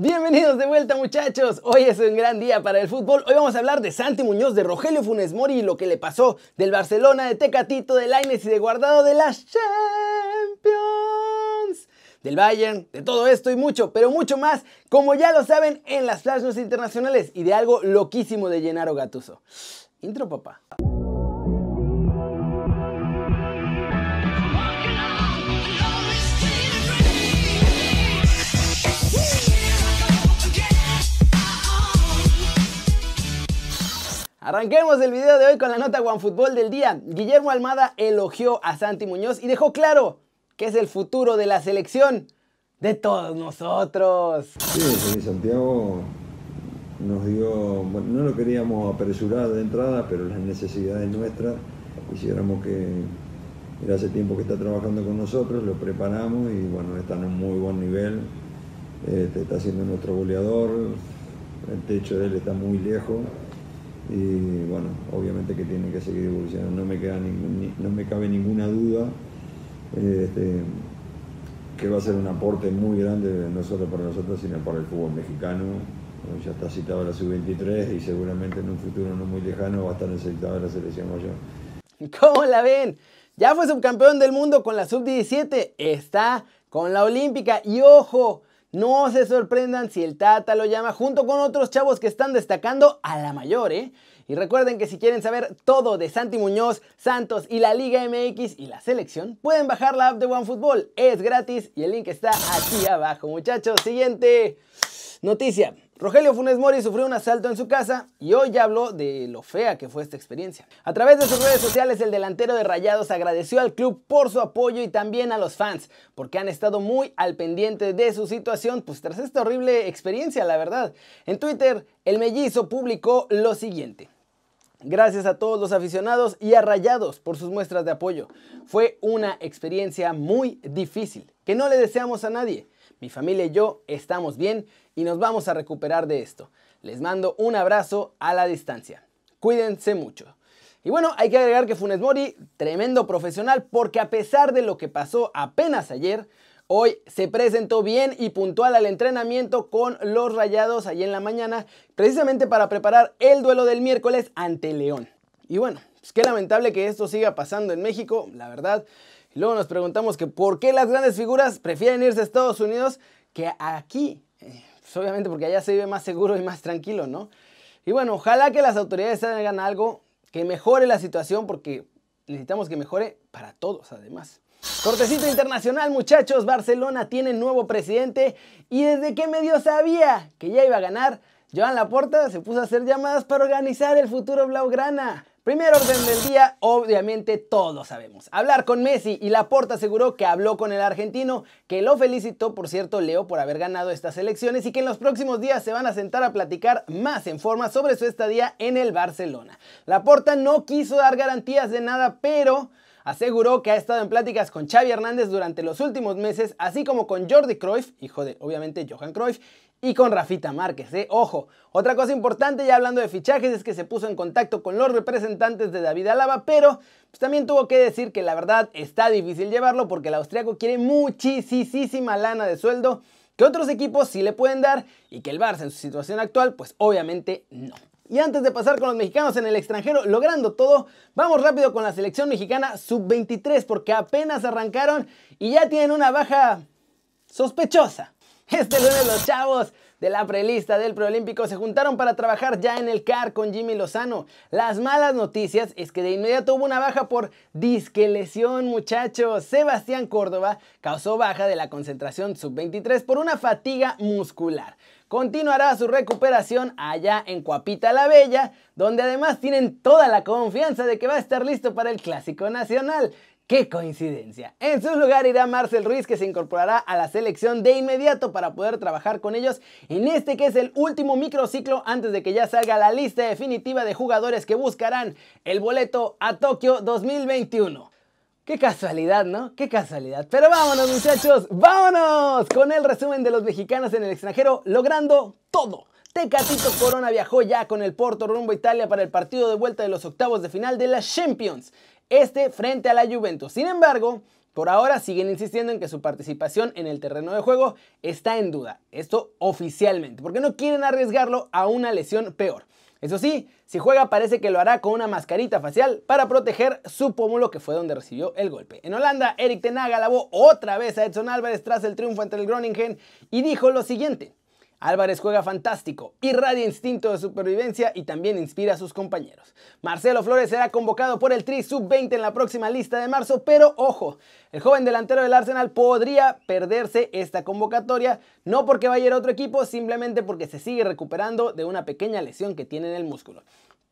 Bienvenidos de vuelta muchachos, hoy es un gran día para el fútbol, hoy vamos a hablar de Santi Muñoz, de Rogelio Funes Mori y lo que le pasó, del Barcelona, de Tecatito, de Laines y de Guardado de las Champions, del Bayern, de todo esto y mucho, pero mucho más, como ya lo saben, en las flash internacionales y de algo loquísimo de Gennaro Gattuso. Intro papá. Arranquemos el video de hoy con la nota OneFootball del día. Guillermo Almada elogió a Santi Muñoz y dejó claro que es el futuro de la selección de todos nosotros. Sí, Santiago nos dio, bueno, no lo queríamos apresurar de entrada, pero las necesidades nuestras quisiéramos que era hace tiempo que está trabajando con nosotros, lo preparamos y bueno, está en un muy buen nivel, este, está siendo nuestro goleador, el techo de él está muy lejos y bueno, obviamente que tiene que seguir evolucionando, no me, queda no me cabe ninguna duda este, que va a ser un aporte muy grande no solo para nosotros, sino para el fútbol mexicano. Ya está citado la sub-23 y seguramente en un futuro no muy lejano va a estar necesitado la selección mayor. ¿Cómo la ven? Ya fue subcampeón del mundo con la sub-17, está con la olímpica y ojo, no se sorprendan si el Tata lo llama junto con otros chavos que están destacando a la mayor, ¿eh? Y recuerden que si quieren saber todo de Santi Muñoz, Santos y la Liga MX y la selección, pueden bajar la app de OneFootball. Es gratis y el link está aquí abajo, muchachos. Siguiente noticia. Rogelio Funes Mori sufrió un asalto en su casa y hoy ya habló de lo fea que fue esta experiencia. A través de sus redes sociales, el delantero de Rayados agradeció al club por su apoyo y también a los fans, porque han estado muy al pendiente de su situación, pues tras esta horrible experiencia, la verdad. En Twitter, el mellizo publicó lo siguiente. Gracias a todos los aficionados y a Rayados por sus muestras de apoyo. Fue una experiencia muy difícil, que no le deseamos a nadie. Mi familia y yo estamos bien y nos vamos a recuperar de esto. Les mando un abrazo a la distancia. Cuídense mucho. Y bueno, hay que agregar que Funes Mori, tremendo profesional, porque a pesar de lo que pasó apenas ayer, hoy se presentó bien y puntual al entrenamiento con los Rayados allí en la mañana, precisamente para preparar el duelo del miércoles ante León. Y bueno, es que lamentable que esto siga pasando en México, la verdad. Y luego nos preguntamos que por qué las grandes figuras prefieren irse a Estados Unidos que aquí. Eh, pues, obviamente porque allá se vive más seguro y más tranquilo, ¿no? Y bueno, ojalá que las autoridades hagan algo que mejore la situación porque necesitamos que mejore para todos además. Cortecito internacional muchachos, Barcelona tiene nuevo presidente y desde que medio sabía que ya iba a ganar, Joan Laporta se puso a hacer llamadas para organizar el futuro Blaugrana. Primer orden del día, obviamente todos sabemos. Hablar con Messi y Laporta aseguró que habló con el argentino, que lo felicitó, por cierto, Leo, por haber ganado estas elecciones y que en los próximos días se van a sentar a platicar más en forma sobre su estadía en el Barcelona. Laporta no quiso dar garantías de nada, pero aseguró que ha estado en pláticas con Xavi Hernández durante los últimos meses, así como con Jordi Cruyff, hijo de obviamente Johan Cruyff, y con Rafita Márquez. ¿eh? Ojo, otra cosa importante ya hablando de fichajes es que se puso en contacto con los representantes de David Alaba, pero pues, también tuvo que decir que la verdad está difícil llevarlo porque el austriaco quiere muchísima lana de sueldo que otros equipos sí le pueden dar y que el Barça en su situación actual pues obviamente no. Y antes de pasar con los mexicanos en el extranjero logrando todo, vamos rápido con la selección mexicana sub-23 porque apenas arrancaron y ya tienen una baja sospechosa. Este lunes los chavos de la prelista del preolímpico se juntaron para trabajar ya en el CAR con Jimmy Lozano. Las malas noticias es que de inmediato hubo una baja por disque lesión, muchachos. Sebastián Córdoba causó baja de la concentración sub-23 por una fatiga muscular. Continuará su recuperación allá en Cuapita la Bella, donde además tienen toda la confianza de que va a estar listo para el Clásico Nacional. ¡Qué coincidencia! En su lugar irá Marcel Ruiz que se incorporará a la selección de inmediato para poder trabajar con ellos en este que es el último microciclo antes de que ya salga la lista definitiva de jugadores que buscarán el boleto a Tokio 2021. Qué casualidad, ¿no? Qué casualidad. Pero vámonos muchachos, vámonos con el resumen de los mexicanos en el extranjero logrando todo. Tecatito Corona viajó ya con el Porto rumbo a Italia para el partido de vuelta de los octavos de final de la Champions este frente a la Juventus. Sin embargo, por ahora siguen insistiendo en que su participación en el terreno de juego está en duda. Esto oficialmente, porque no quieren arriesgarlo a una lesión peor. Eso sí, si juega parece que lo hará con una mascarita facial para proteger su pómulo que fue donde recibió el golpe. En Holanda, Eric Tenaga alabó otra vez a Edson Álvarez tras el triunfo ante el Groningen y dijo lo siguiente. Álvarez juega fantástico, irradia instinto de supervivencia y también inspira a sus compañeros. Marcelo Flores será convocado por el Tri Sub-20 en la próxima lista de marzo, pero ojo, el joven delantero del Arsenal podría perderse esta convocatoria, no porque vaya a otro equipo, simplemente porque se sigue recuperando de una pequeña lesión que tiene en el músculo.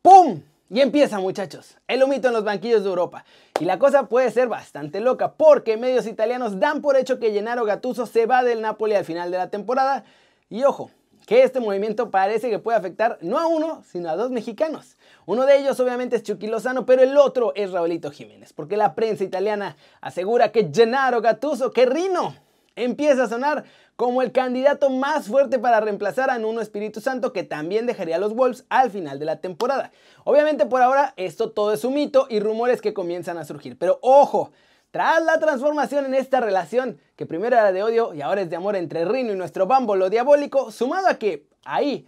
¡Pum! Y empieza muchachos, el humito en los banquillos de Europa. Y la cosa puede ser bastante loca porque medios italianos dan por hecho que Gennaro Gattuso se va del Napoli al final de la temporada y ojo, que este movimiento parece que puede afectar no a uno, sino a dos mexicanos. Uno de ellos obviamente es Chucky Lozano, pero el otro es Raulito Jiménez, porque la prensa italiana asegura que Gennaro Gattuso, que Rino, empieza a sonar como el candidato más fuerte para reemplazar a Nuno Espíritu Santo, que también dejaría a los Wolves al final de la temporada. Obviamente por ahora esto todo es un mito y rumores que comienzan a surgir, pero ojo, tras la transformación en esta relación, que primero era de odio y ahora es de amor entre Rino y nuestro bámbolo diabólico, sumado a que ahí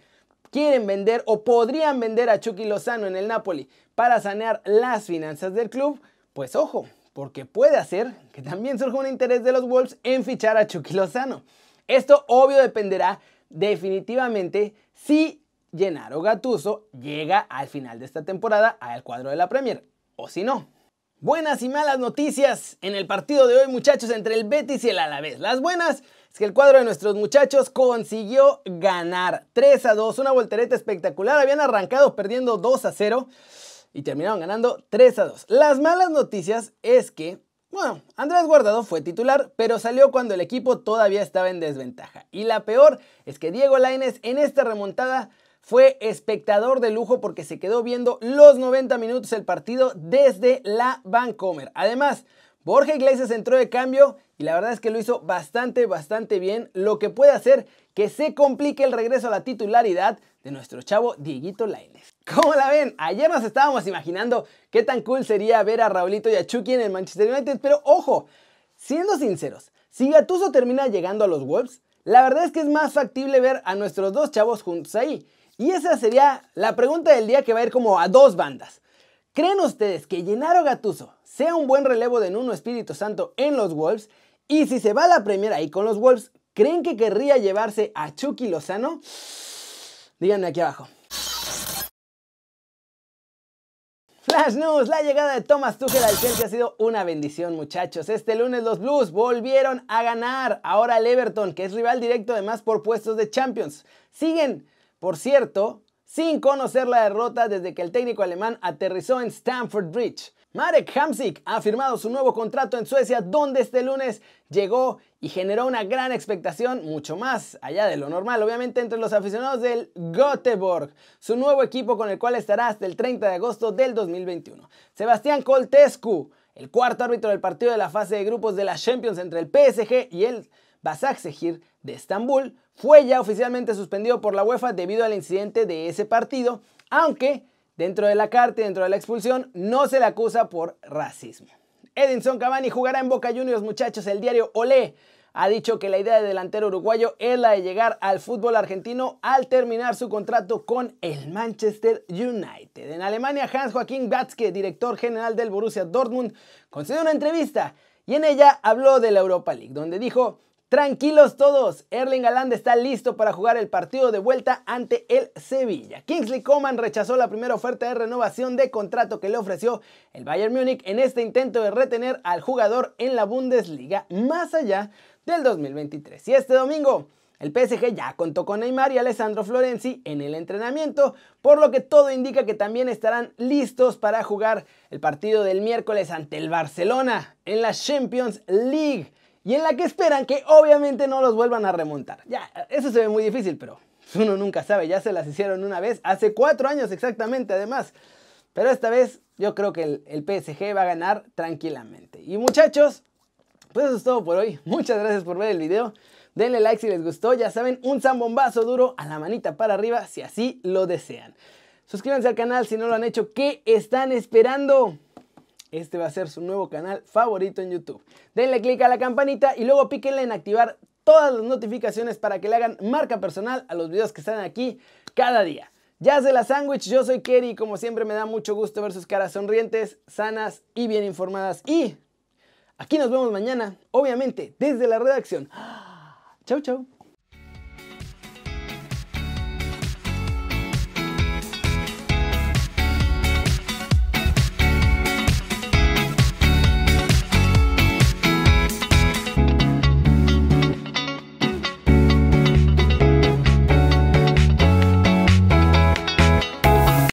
quieren vender o podrían vender a Chucky Lozano en el Napoli para sanear las finanzas del club, pues ojo, porque puede hacer que también surja un interés de los Wolves en fichar a Chucky Lozano. Esto obvio dependerá definitivamente si Gennaro Gattuso llega al final de esta temporada al cuadro de la Premier o si no. Buenas y malas noticias en el partido de hoy, muchachos, entre el Betis y el Alavés. Las buenas es que el cuadro de nuestros muchachos consiguió ganar 3 a 2, una voltereta espectacular. Habían arrancado perdiendo 2 a 0 y terminaron ganando 3 a 2. Las malas noticias es que, bueno, Andrés Guardado fue titular, pero salió cuando el equipo todavía estaba en desventaja. Y la peor es que Diego Lainez en esta remontada fue espectador de lujo porque se quedó viendo los 90 minutos del partido desde la Vancomer. Además, Borja Iglesias entró de cambio y la verdad es que lo hizo bastante, bastante bien, lo que puede hacer que se complique el regreso a la titularidad de nuestro chavo Dieguito Lainez. ¿Cómo la ven? Ayer nos estábamos imaginando qué tan cool sería ver a Raulito y a Chucky en el Manchester United, pero ojo, siendo sinceros, si Gattuso termina llegando a los Wolves, la verdad es que es más factible ver a nuestros dos chavos juntos ahí. Y esa sería la pregunta del día que va a ir como a dos bandas. ¿Creen ustedes que Gennaro Gatuso sea un buen relevo de Nuno Espíritu Santo en los Wolves? Y si se va a la Premier ahí con los Wolves, ¿creen que querría llevarse a Chucky Lozano? Díganme aquí abajo. Flash News, la llegada de Thomas Tuchel al Chelsea ha sido una bendición muchachos. Este lunes los Blues volvieron a ganar. Ahora el Everton, que es rival directo además por puestos de Champions, siguen por cierto, sin conocer la derrota desde que el técnico alemán aterrizó en Stamford Bridge. Marek Hamsik ha firmado su nuevo contrato en Suecia, donde este lunes llegó y generó una gran expectación, mucho más allá de lo normal, obviamente entre los aficionados del Göteborg, su nuevo equipo con el cual estará hasta el 30 de agosto del 2021. Sebastián Coltescu, el cuarto árbitro del partido de la fase de grupos de la Champions entre el PSG y el Basaksehir de Estambul, fue ya oficialmente suspendido por la UEFA debido al incidente de ese partido, aunque dentro de la carta y dentro de la expulsión no se le acusa por racismo. Edinson Cavani jugará en Boca Juniors, muchachos. El diario Olé ha dicho que la idea del delantero uruguayo es la de llegar al fútbol argentino al terminar su contrato con el Manchester United. En Alemania, Hans Joachim Watzke, director general del Borussia Dortmund, concedió una entrevista y en ella habló de la Europa League, donde dijo Tranquilos todos, Erling Haaland está listo para jugar el partido de vuelta ante el Sevilla. Kingsley Coman rechazó la primera oferta de renovación de contrato que le ofreció el Bayern Múnich en este intento de retener al jugador en la Bundesliga más allá del 2023. Y este domingo, el PSG ya contó con Neymar y Alessandro Florenzi en el entrenamiento, por lo que todo indica que también estarán listos para jugar el partido del miércoles ante el Barcelona en la Champions League y en la que esperan que obviamente no los vuelvan a remontar. Ya, eso se ve muy difícil, pero uno nunca sabe, ya se las hicieron una vez, hace cuatro años exactamente además. Pero esta vez yo creo que el, el PSG va a ganar tranquilamente. Y muchachos, pues eso es todo por hoy. Muchas gracias por ver el video. Denle like si les gustó. Ya saben, un zambombazo duro a la manita para arriba si así lo desean. Suscríbanse al canal si no lo han hecho. ¿Qué están esperando? Este va a ser su nuevo canal favorito en YouTube. Denle click a la campanita y luego píquenle en activar todas las notificaciones para que le hagan marca personal a los videos que están aquí cada día. Ya se la sándwich, yo soy Kerry y como siempre me da mucho gusto ver sus caras sonrientes, sanas y bien informadas. Y aquí nos vemos mañana, obviamente, desde la redacción. Chau, chau.